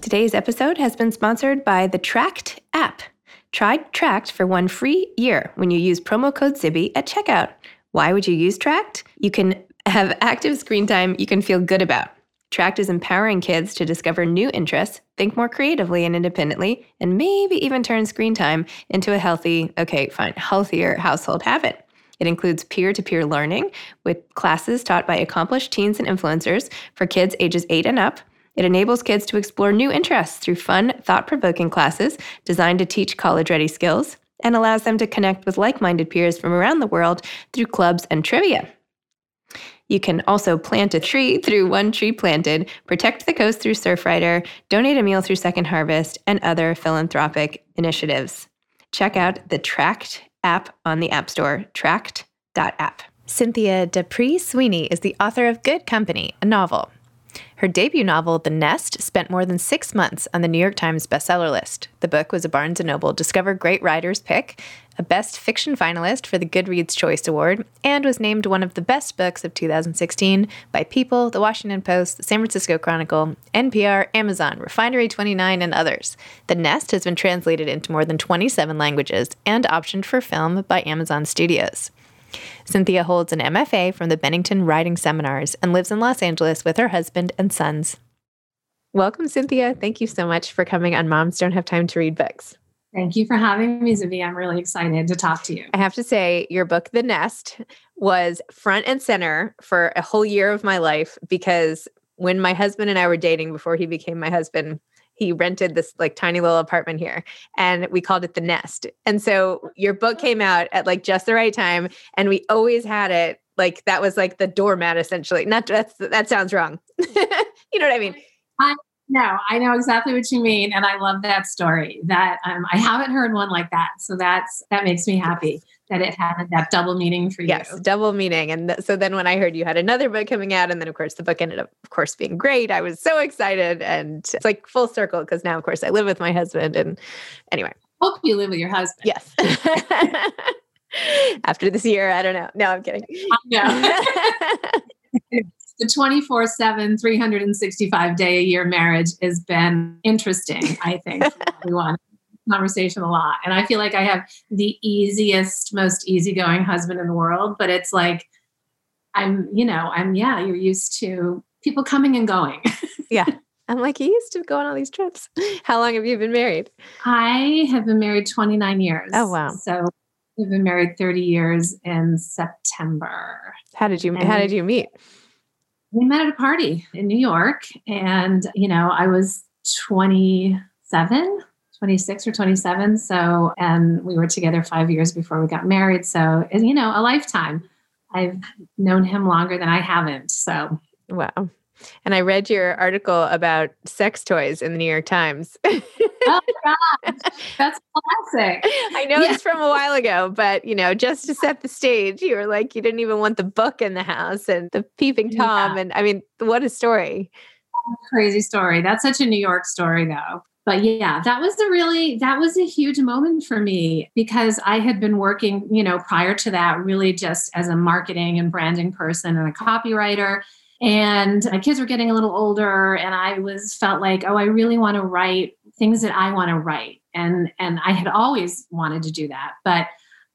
Today's episode has been sponsored by the Tract app. Try Tract for one free year when you use promo code Zibby at checkout. Why would you use Tract? You can have active screen time you can feel good about. Tract is empowering kids to discover new interests, think more creatively and independently, and maybe even turn screen time into a healthy, okay, fine, healthier household habit. It includes peer to peer learning with classes taught by accomplished teens and influencers for kids ages 8 and up, it enables kids to explore new interests through fun, thought provoking classes designed to teach college ready skills and allows them to connect with like minded peers from around the world through clubs and trivia. You can also plant a tree through One Tree Planted, protect the coast through Surfrider, donate a meal through Second Harvest, and other philanthropic initiatives. Check out the Tract app on the App Store, tract.app. Cynthia D'Aprix Sweeney is the author of Good Company, a novel. Her debut novel, The Nest, spent more than six months on the New York Times bestseller list. The book was a Barnes & Noble Discover Great Writers pick, a Best Fiction finalist for the Goodreads Choice Award, and was named one of the best books of 2016 by People, The Washington Post, The San Francisco Chronicle, NPR, Amazon, Refinery29, and others. The Nest has been translated into more than 27 languages and optioned for film by Amazon Studios. Cynthia holds an MFA from the Bennington Writing Seminars and lives in Los Angeles with her husband and sons. Welcome, Cynthia. Thank you so much for coming on Moms Don't Have Time to Read Books. Thank you for having me, Zibby. I'm really excited to talk to you. I have to say, your book, The Nest, was front and center for a whole year of my life because when my husband and I were dating before he became my husband, he rented this like tiny little apartment here and we called it the nest. And so your book came out at like just the right time and we always had it like that was like the doormat essentially. Not that's that sounds wrong. You know what i mean? I know I know exactly what you mean and I love that story that um, I haven't heard one like that so that's that makes me happy that it had that double meaning for you. Yes, double meaning. And th- so then when I heard you had another book coming out, and then of course the book ended up, of course, being great, I was so excited. And it's like full circle because now, of course, I live with my husband. And anyway. Hope you live with your husband. Yes. After this year, I don't know. No, I'm kidding. Know. the 24 7 365 day a year marriage has been interesting i think everyone conversation a lot. And I feel like I have the easiest, most easygoing husband in the world, but it's like, I'm, you know, I'm, yeah, you're used to people coming and going. yeah. I'm like, you used to go on all these trips. How long have you been married? I have been married 29 years. Oh, wow. So we've been married 30 years in September. How did you, and how did you meet? We met at a party in New York and, you know, I was 27 26 or 27. So, and we were together five years before we got married. So, you know, a lifetime. I've known him longer than I haven't. So, wow. And I read your article about sex toys in the New York Times. oh gosh, that's classic. I know yeah. it's from a while ago, but you know, just to set the stage, you were like, you didn't even want the book in the house and the peeping tom, yeah. and I mean, what a story! Crazy story. That's such a New York story, though but yeah that was a really that was a huge moment for me because i had been working you know prior to that really just as a marketing and branding person and a copywriter. And my kids were getting a little older and i was felt like oh i really want to write things that i want to write. And and i had always wanted to do that. But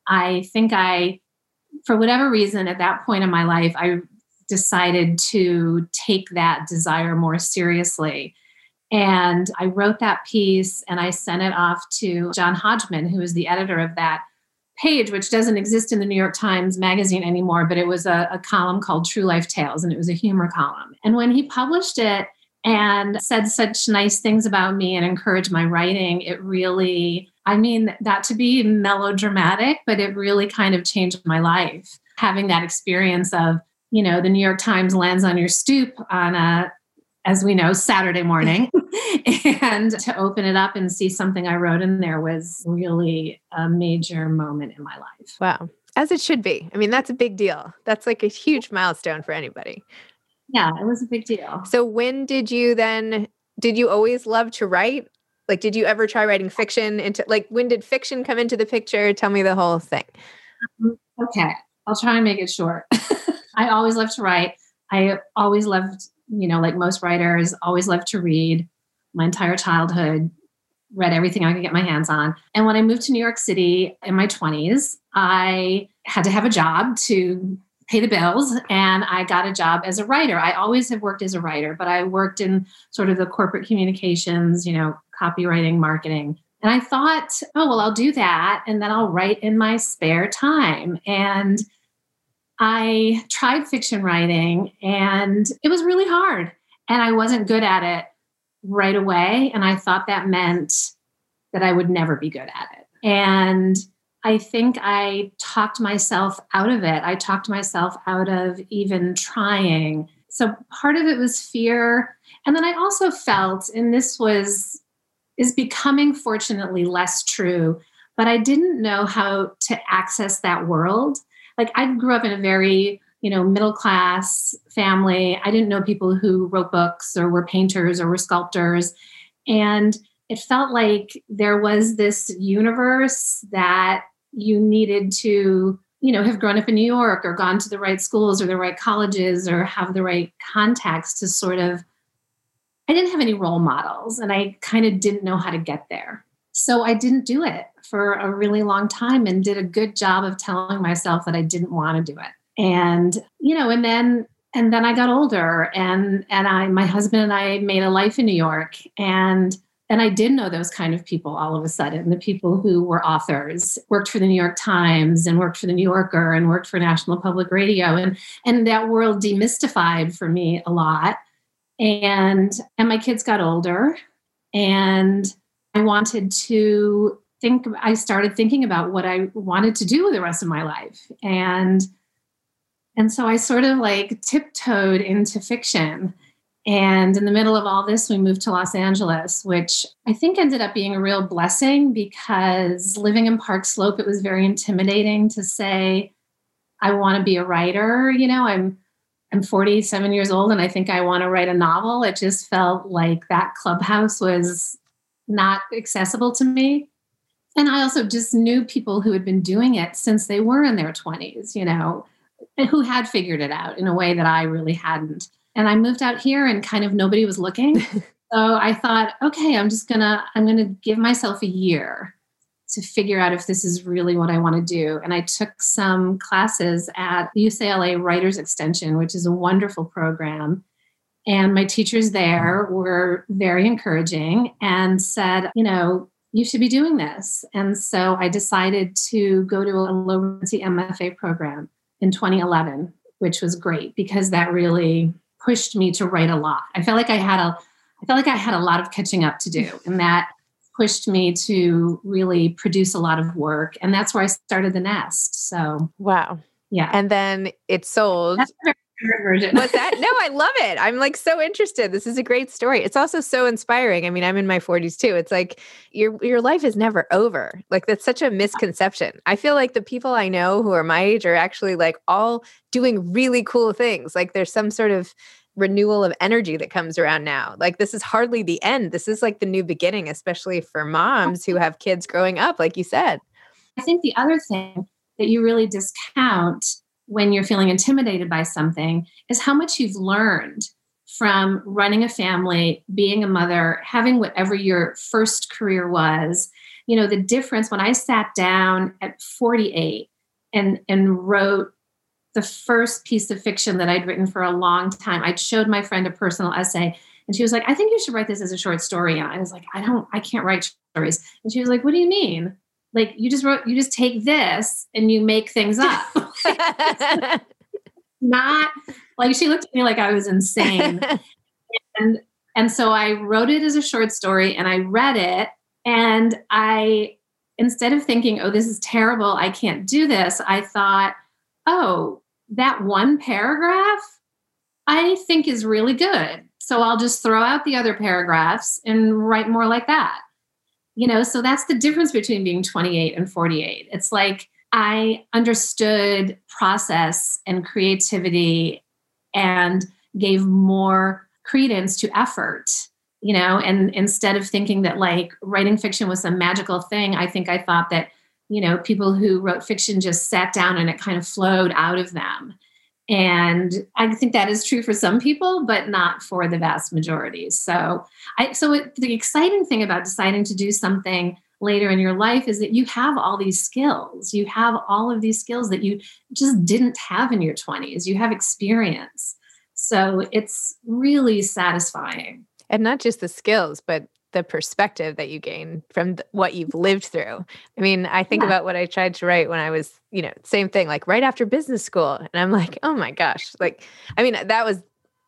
i think i for whatever reason at that point in my life i decided to take that desire more seriously and I wrote that piece and I sent it off to John Hodgman, who is the editor of that page, which doesn't exist in the New York Times Magazine anymore, but it was a, a, column called True Life Tales, and it was a humor column. And when he published it and said such nice things about me and encouraged my writing, it really, I mean, that to be melodramatic, but it really kind of changed my life. Having that experience of you know, the New York Times lands on your stoop on a, as we know, Saturday morning. and to open it up and see something I wrote in there was really a major moment in my life. Wow. As it should be. I mean, that's a big deal. That's like a huge milestone for anybody. Yeah, it was a big deal. So when did you then did you always love to write? Like did you ever try writing fiction into like when did fiction come into the picture? Tell me the whole thing. Um, okay. I'll try and make it short. I always loved to write. I always loved, you know, like most writers, always loved to read my entire childhood, read everything I could get my hands on. And when I moved to New York City in my 20s, I had to have a job to pay the bills and I got a job as a writer. I always have worked as a writer, but I worked in sort of the corporate communications, you know, copywriting, marketing. And I thought, oh, well, I'll do that and then I'll write in my spare time. And I tried fiction writing and it was really hard and I wasn't good at it right away. And I thought that meant that I would never be good at it. And I think I talked myself out of it. I talked myself out of even trying. So part of it was fear. And then I also felt, and this was, is becoming fortunately less true, but I didn't know how to access that world. Like I grew up in a very you know, middle class family. I didn't know people who wrote books or were painters or were sculptors. And it felt like there was this universe that you needed to, you know, have grown up in New York or gone to the right schools or the right colleges or have the right contacts to sort of. I didn't have any role models and I kind of didn't know how to get there. So I didn't do it for a really long time and did a good job of telling myself that I didn't want to do it. And you know and then and then i got older and and i my husband and i made a life in new york and and i did know those kind of people all of a sudden the people who were authors worked for the new york times and worked for the new yorker and worked for national public radio. And and that world demystified for me a lot. And and my kids got older and i wanted to think i started thinking about what i wanted to do with the rest of my life and and so I sort of like tiptoed into fiction. And in the middle of all this, we moved to Los Angeles, which I think ended up being a real blessing because living in Park Slope, it was very intimidating to say, I want to be a writer. You know, I'm I'm 47 years old and I think I want to write a novel. It just felt like that clubhouse was not accessible to me. And I also just knew people who had been doing it since they were in their 20s, you know, who had figured it out in a way that I really hadn't. And I moved out here and kind of nobody was looking. so I thought, okay, I'm just gonna, I'm gonna give myself a year to figure out if this is really what I want to do. And I took some classes at UCLA Writers Extension, which is a wonderful program. And my teachers there were very encouraging and said, you know, you should be doing this. And so I decided to go to a low residency MFA program in 2011, which was great because that really pushed me to write a lot. I felt like I had a I felt like I had a lot of catching up to do and that pushed me to really produce a lot of work and that's where I started the nest. So, wow. Yeah. And then it sold version. What's that? No, I love it. I'm like so interested. This is a great story. It's also so inspiring. I mean, I'm in my 40s too. It's like your your life is never over. Like that's such a misconception. I feel like the people I know who are my age are actually like all doing really cool things. Like there's some sort of renewal of energy that comes around now. Like this is hardly the end. This is like the new beginning, especially for moms who have kids growing up, like you said. I think the other thing that you really discount when you're feeling intimidated by something is how much you've learned from running a family, being a mother, having whatever your first career was. You know, the difference when I sat down at 48 and, and wrote the first piece of fiction that I'd written for a long time, I'd showed my friend a personal essay and she was like, I think you should write this as a short story. And I was like, I don't, I can't write stories. And she was like, What do you mean? like you just wrote you just take this and you make things up not like she looked at me like i was insane and and so i wrote it as a short story and i read it and i instead of thinking oh this is terrible i can't do this i thought oh that one paragraph I think is really good. So I'll just throw out the other paragraphs and write more like that. You know, so that's the difference between being 28 and 48. It's like I understood process and creativity and gave more credence to effort you know and instead of thinking that like writing fiction was some magical thing i think i thought that you know people who wrote fiction just sat down and it kind of flowed out of them. And i think that is true for some people but not for the vast majority. So i so it, the exciting thing about deciding to do something later in your life is that you have all these skills you have all of these skills that you just didn't have in your 20s you have experience so it's really satisfying and not just the skills but the perspective that you gain from th- what you've lived through. I mean, I think yeah. about what I tried to write when I was, you know, same thing, like right after business school. And I'm like, oh my gosh. Like, I mean, that was,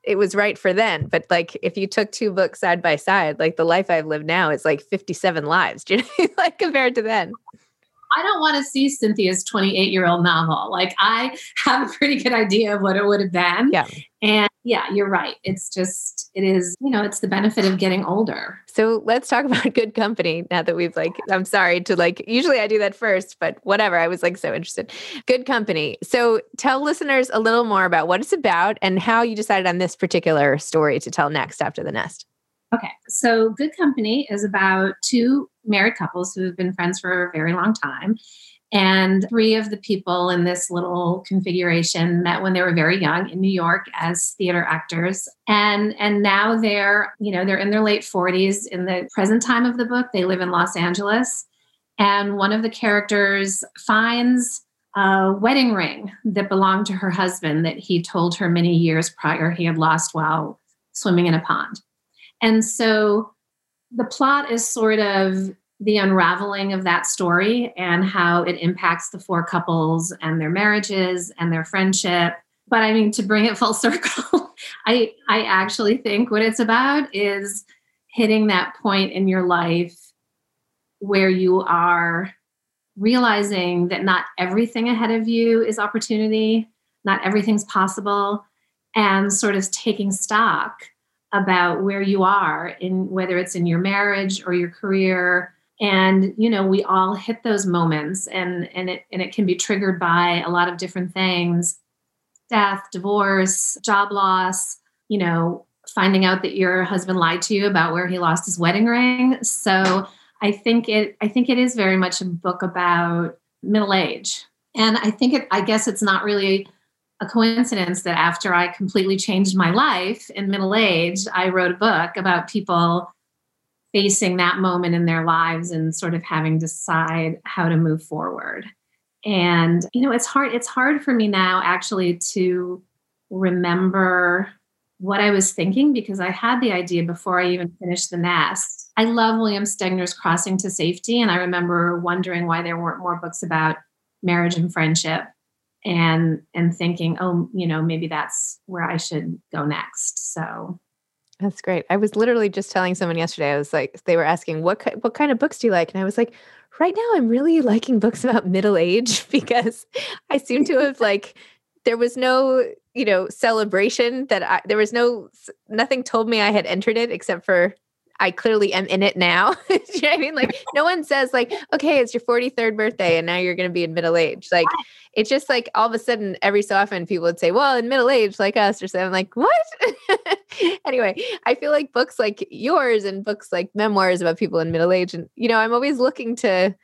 it was right for then. But like, if you took two books side by side, like the life I've lived now is like 57 lives, you know, like compared to then. I don't want to see Cynthia's 28 year old novel. Like, I have a pretty good idea of what it would have been. Yeah. And yeah, you're right. It's just, it is, you know, it's the benefit of getting older. So let's talk about good company now that we've like, I'm sorry to like, usually I do that first, but whatever. I was like so interested. Good company. So tell listeners a little more about what it's about and how you decided on this particular story to tell next after the nest. Okay, so Good Company is about two married couples who have been friends for a very long time. And three of the people in this little configuration met when they were very young in New York as theater actors. And and now they're, you know, they're in their late 40s. In the present time of the book, they live in Los Angeles. And one of the characters finds a wedding ring that belonged to her husband that he told her many years prior he had lost while swimming in a pond. And so the plot is sort of the unraveling of that story and how it impacts the four couples and their marriages and their friendship. But I mean, to bring it full circle, I, I actually think what it's about is hitting that point in your life where you are realizing that not everything ahead of you is opportunity, not everything's possible, and sort of taking stock about where you are in whether it's in your marriage or your career and you know we all hit those moments and and it and it can be triggered by a lot of different things. Death divorce job loss you know finding out that your husband lied to you about where he lost his wedding ring. So i think it i think it is very much a book about middle age. And i think it i guess it's not really a coincidence that after I completely changed my life in middle age, I wrote a book about people facing that moment in their lives and sort of having to decide how to move forward. And you know, it's hard it's hard for me now actually to remember what I was thinking because I had the idea before I even finished the nest. I love William Stegner's Crossing to Safety and I remember wondering why there weren't more books about marriage and friendship and and thinking oh you know maybe that's where i should go next so that's great i was literally just telling someone yesterday i was like they were asking what what kind of books do you like and i was like right now i'm really liking books about middle age because i seem to have like there was no you know celebration that i there was no nothing told me i had entered it except for I clearly am in it now. you know what I mean? Like no one says like, okay, it's your 43rd birthday and now you're going to be in middle age. Like it's just like all of a sudden every so often people would say, well, in middle age like us or something. I'm like, what? anyway, I feel like books like yours and books like memoirs about people in middle age and you know, I'm always looking to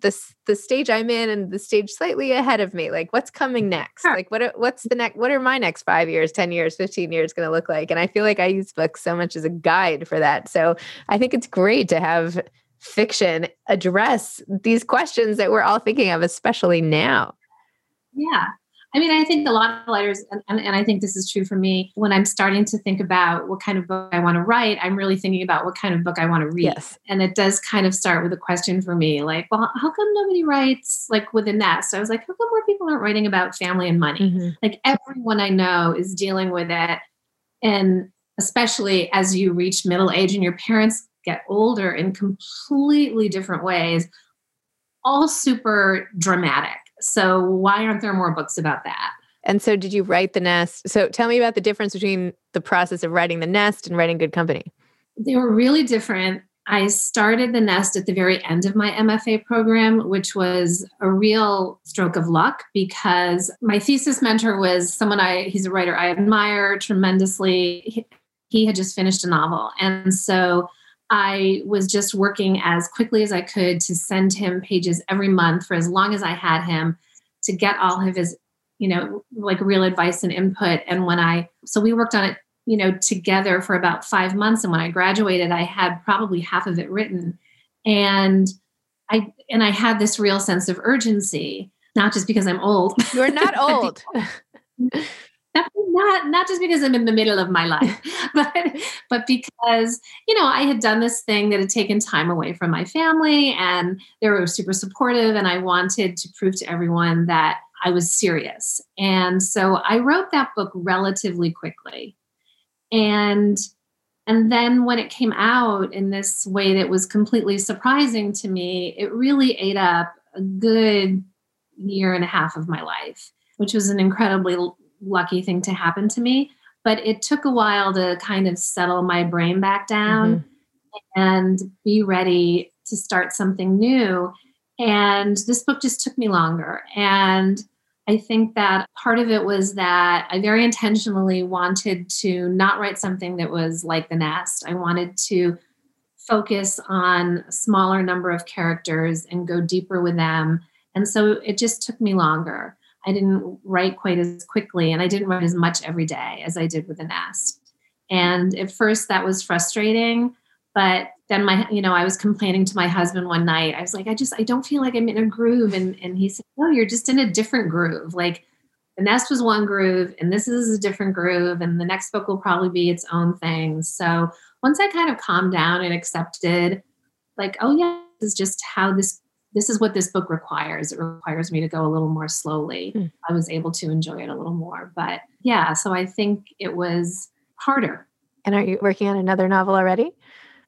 this the stage I'm in and the stage slightly ahead of me. Like what's coming next? Sure. Like what are, what's the next what are my next 5 years, 10 years, 15 years going to look like? And I feel like I use books so much as a guide for that. So I think it's great to have fiction address these questions that we're all thinking of especially now. Yeah. I mean, I think a lot of writers, and, and, and, I think this is true for me, when I'm starting to think about what kind of book I want to write, I'm really thinking about what kind of book I want to read. Yes. And it does kind of start with a question for me like, well, how come nobody writes like with a nest? So I was like, how come more people aren't writing about family and money? Mm-hmm. Like everyone I know is dealing with it. And especially as you reach middle age and your parents get older in completely different ways, all super dramatic so why aren't there more books about that? And so, did you write the nest? So, tell me about the difference between the process of writing the nest and writing Good Company. They were really different. I started the nest at the very end of my MFA program, which was a real stroke of luck because my thesis mentor was someone I, he's a writer I admire tremendously. He, he had just finished a novel. And so I was just working as quickly as I could to send him pages every month for as long as I had him to get all of his, you know, like real advice and input. And when I, so we worked on it you know together for about five months. And when i graduated i had probably half of it written. And i and i had this real sense of urgency not just because i'm old. You're not old not not just because i'm in the middle of my life but but because you know i had done this thing that had taken time away from my family and they were super supportive and i wanted to prove to everyone that i was serious. And so i wrote that book relatively quickly. And and then when it came out in this way that was completely surprising to me it really ate up a good year and a half of my life which was an incredibly lucky thing to happen to me but it took a while to kind of settle my brain back down mm-hmm. and be ready to start something new and this book just took me longer and I think that part of it was that I very intentionally wanted to not write something that was like The Nest. I wanted to focus on a smaller number of characters and go deeper with them. And so it just took me longer. I didn't write quite as quickly and I didn't write as much every day as I did with The Nest. And at first that was frustrating, but then my you know i was complaining to my husband one night. I was like i just i don't feel like i'm in a groove and and he said no you're just in a different groove. Like the nest was one groove and this is a different groove and the next book will probably be its own thing. So once i kind of calmed down and accepted like oh yeah this is just how this this is what this book requires it requires me to go a little more slowly mm. i was able to enjoy it a little more but yeah so i think it was harder and are you working on another novel already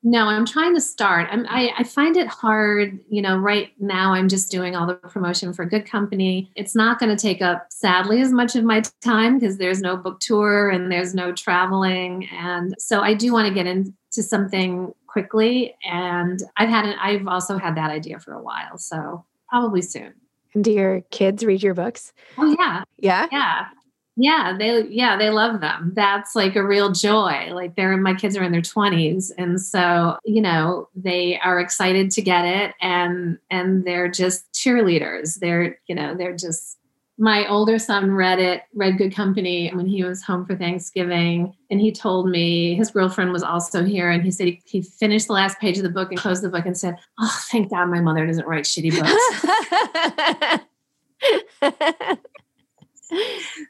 no, I'm trying to start. I'm, I, I find it hard. You know, right now I'm just doing all the promotion for Good Company. It's not going to take up, sadly, as much of my time because there's no book tour and there's no traveling. And so I do want to get into something quickly. And I've had it, I've also had that idea for a while. So probably soon. And do your kids read your books? Oh yeah. Yeah. Yeah. Yeah, they yeah, they love them. That's like a real joy. Like they're my kids are in their 20s and so, you know, they are excited to get it and and they're just cheerleaders. They're, you know, they're just my older son read it, read Good Company when he was home for Thanksgiving. And he told me his girlfriend was also here. And he said he, he, finished the last page of the book and closed the book and said, Oh, thank God my mother doesn't write shitty books.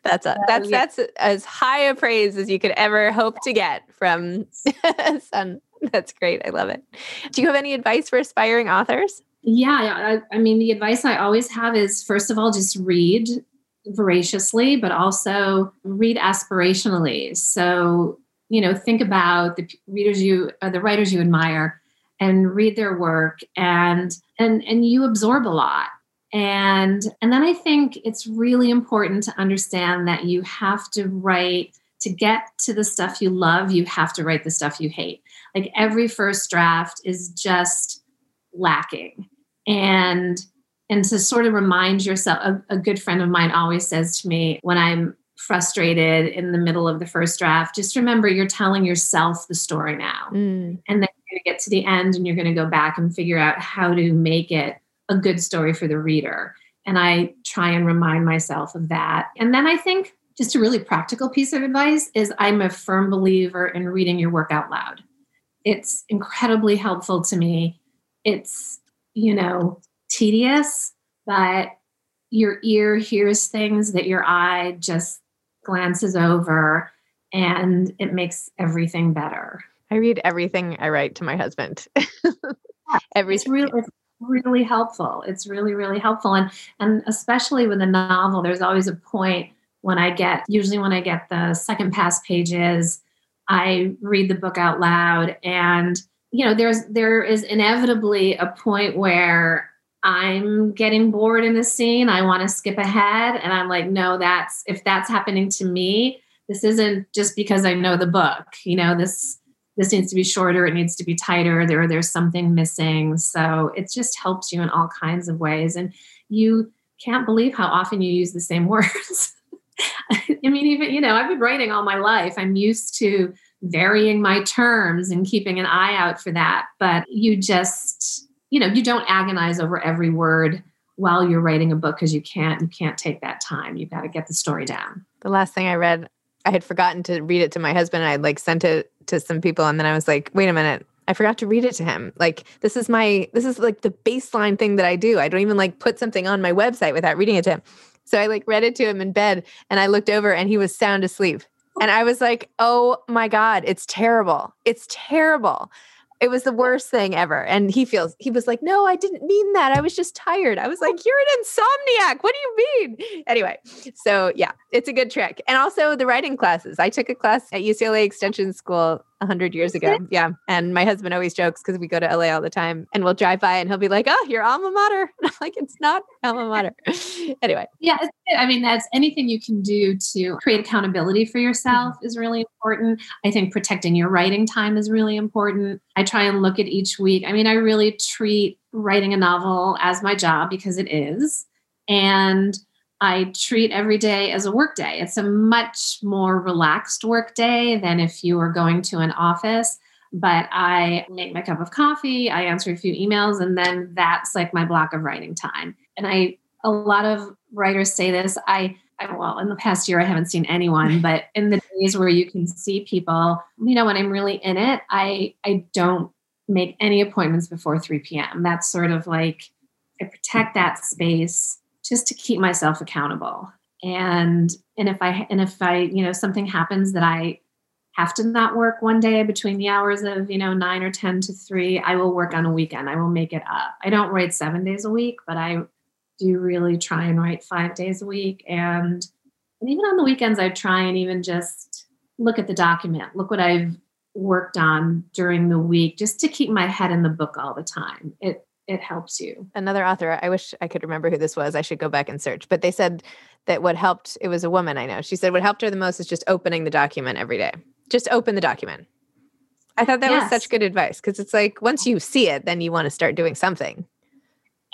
that's a, that's that's as high a praise as you could ever hope to get from son. That's great. I love it. Do you have any advice for aspiring authors? Yeah, I, I mean, the advice I always have is first of all, just read voraciously, but also read aspirationally. So, you know, think about the readers you, uh, the writers you admire, and read their work, and and and you absorb a lot. And and then i think it's really important to understand that you have to write to get to the stuff you love you have to write the stuff you hate. Like every first draft is just lacking and and to sort of remind yourself a, a good friend of mine always says to me when i'm frustrated in the middle of the first draft just remember you're telling yourself the story now mm. and then you're going to get to the end and you're going to go back and figure out how to make it a good story for the reader. And I try and remind myself of that. And then I think just a really practical piece of advice is I'm a firm believer in reading your work out loud. It's incredibly helpful to me. It's, you know, tedious, but your ear hears things that your eye just glances over and it makes everything better. I read everything I write to my husband. everything. It's really, really helpful. It's really, really helpful. And and especially with a novel, there's always a point when I get usually when I get the second pass pages, I read the book out loud and you know there's there is inevitably a point where I'm getting bored in the scene. I want to skip ahead. And I'm like, no, that's if that's happening to me, this isn't just because I know the book. You know, this this needs to be shorter, it needs to be tighter, there there's something missing. So it just helps you in all kinds of ways. And you can't believe how often you use the same words. I mean, even, you know, I've been writing all my life. I'm used to varying my terms and keeping an eye out for that. But you just you know you don't agonize over every word while you're writing a book because you can't you can't take that time. You've got to get the story down. The last thing i read i had forgotten to read it to my husband. I'd like sent it to some people and then i was like wait a minute. I forgot to read it to him. Like this is my this is like the baseline thing that i do. I don't even like put something on my website without reading it to him. So i like read it to him in bed and i looked over and he was sound asleep and i was like oh my god it's terrible it's terrible it was the worst thing ever. And he feels, he was like, no, I didn't mean that. I was just tired. I was like, you're an insomniac. What do you mean? Anyway, so yeah, it's a good trick. And also the writing classes. I took a class at UCLA Extension School a hundred years ago. Yeah. And my husband always jokes because we go to LA all the time and we'll drive by and he'll be like, Oh, your alma mater. And I'm like, it's not alma mater. anyway. Yeah. I mean, that's anything you can do to create accountability for yourself mm-hmm. is really important. I think protecting your writing time is really important. I try and look at each week. I mean, I really treat writing a novel as my job because it is. And I treat every day as a work day. It's a much more relaxed work day than if you were going to an office. But I make my cup of coffee, I answer a few emails, and then that's like my block of writing time. And I, a lot of writers say this. I, I well, in the past year, I haven't seen anyone, but in the days where you can see people, you know, when I'm really in it, I, I don't make any appointments before 3 p.m. That's sort of like I protect that space just to keep myself accountable. And and if i and if i you know something happens that i have to not work one day between the hours of you know 9 or 10 to 3 i will work on a weekend. I will make it up. I don't write 7 days a week but i do really try and write 5 days a week. And and even on the weekends i try and even just look at the document look what i've worked on during the week just to keep my head in the book all the time. It it helps you. Another author, I wish I could remember who this was. I should go back and search. But they said that what helped, it was a woman I know. She said what helped her the most is just opening the document every day. Just open the document. I thought that yes. was such good advice because it's like once you see it, then you want to start doing something.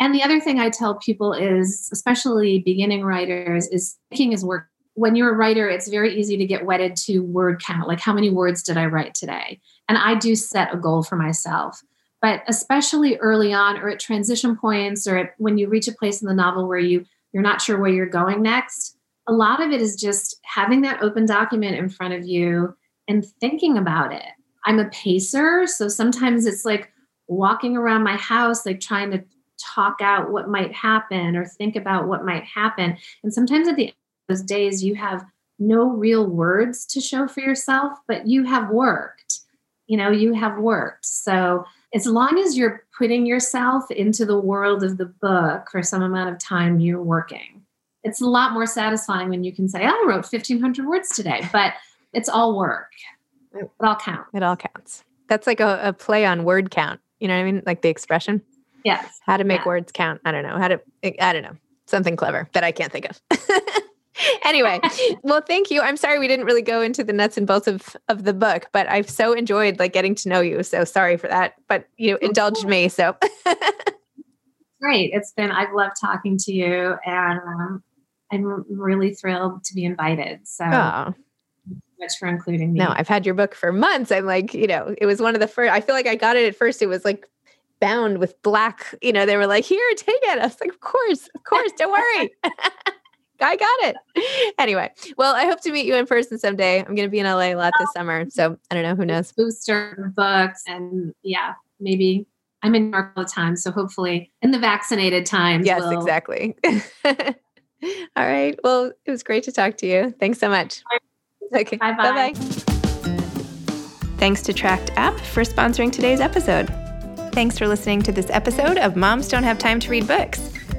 And the other thing I tell people is, especially beginning writers, is thinking is work. When you're a writer, it's very easy to get wedded to word count. Like, how many words did I write today? And I do set a goal for myself but especially early on or at transition points or at, when you reach a place in the novel where you you're not sure where you're going next a lot of it is just having that open document in front of you and thinking about it. I'm a pacer so sometimes it's like walking around my house like trying to talk out what might happen or think about what might happen. And sometimes at the end of those days you have no real words to show for yourself but you have worked you know you have worked. So as long as you're putting yourself into the world of the book for some amount of time you're working. It's a lot more satisfying when you can say oh, i wrote 1500 words today but it's all work. It all counts. It all counts. That's like a, a play on word count. You know what i mean? Like the expression? Yes. How to make yeah. words count. I don't know. How to i don't know. Something clever that i can't think of anyway, well, thank you. I'm sorry we didn't really go into the nuts and bolts of of the book, but I've so enjoyed like getting to know you. So sorry for that, but you know, indulged me. So great. It's been I've loved talking to you, and um, I'm really thrilled to be invited. So. Oh. Much for including me. No, I've had your book for months. I'm like, you know, it was one of the first. I feel like I got it at first. It was like bound with black. You know, they were like, "Here, take it." I was like, "Of course, of course, don't worry." I got it. Anyway, well, I hope to meet you in person someday. I'm going to be in LA a lot this summer. So I don't know. Who knows? Booster books. And yeah, maybe I'm in New York all the time. So hopefully in the vaccinated times. Yes, we'll... exactly. all right. Well, it was great to talk to you. Thanks so much. Okay. Bye bye. Thanks to Tract App for sponsoring today's episode. Thanks for listening to this episode of Moms Don't Have Time to Read Books.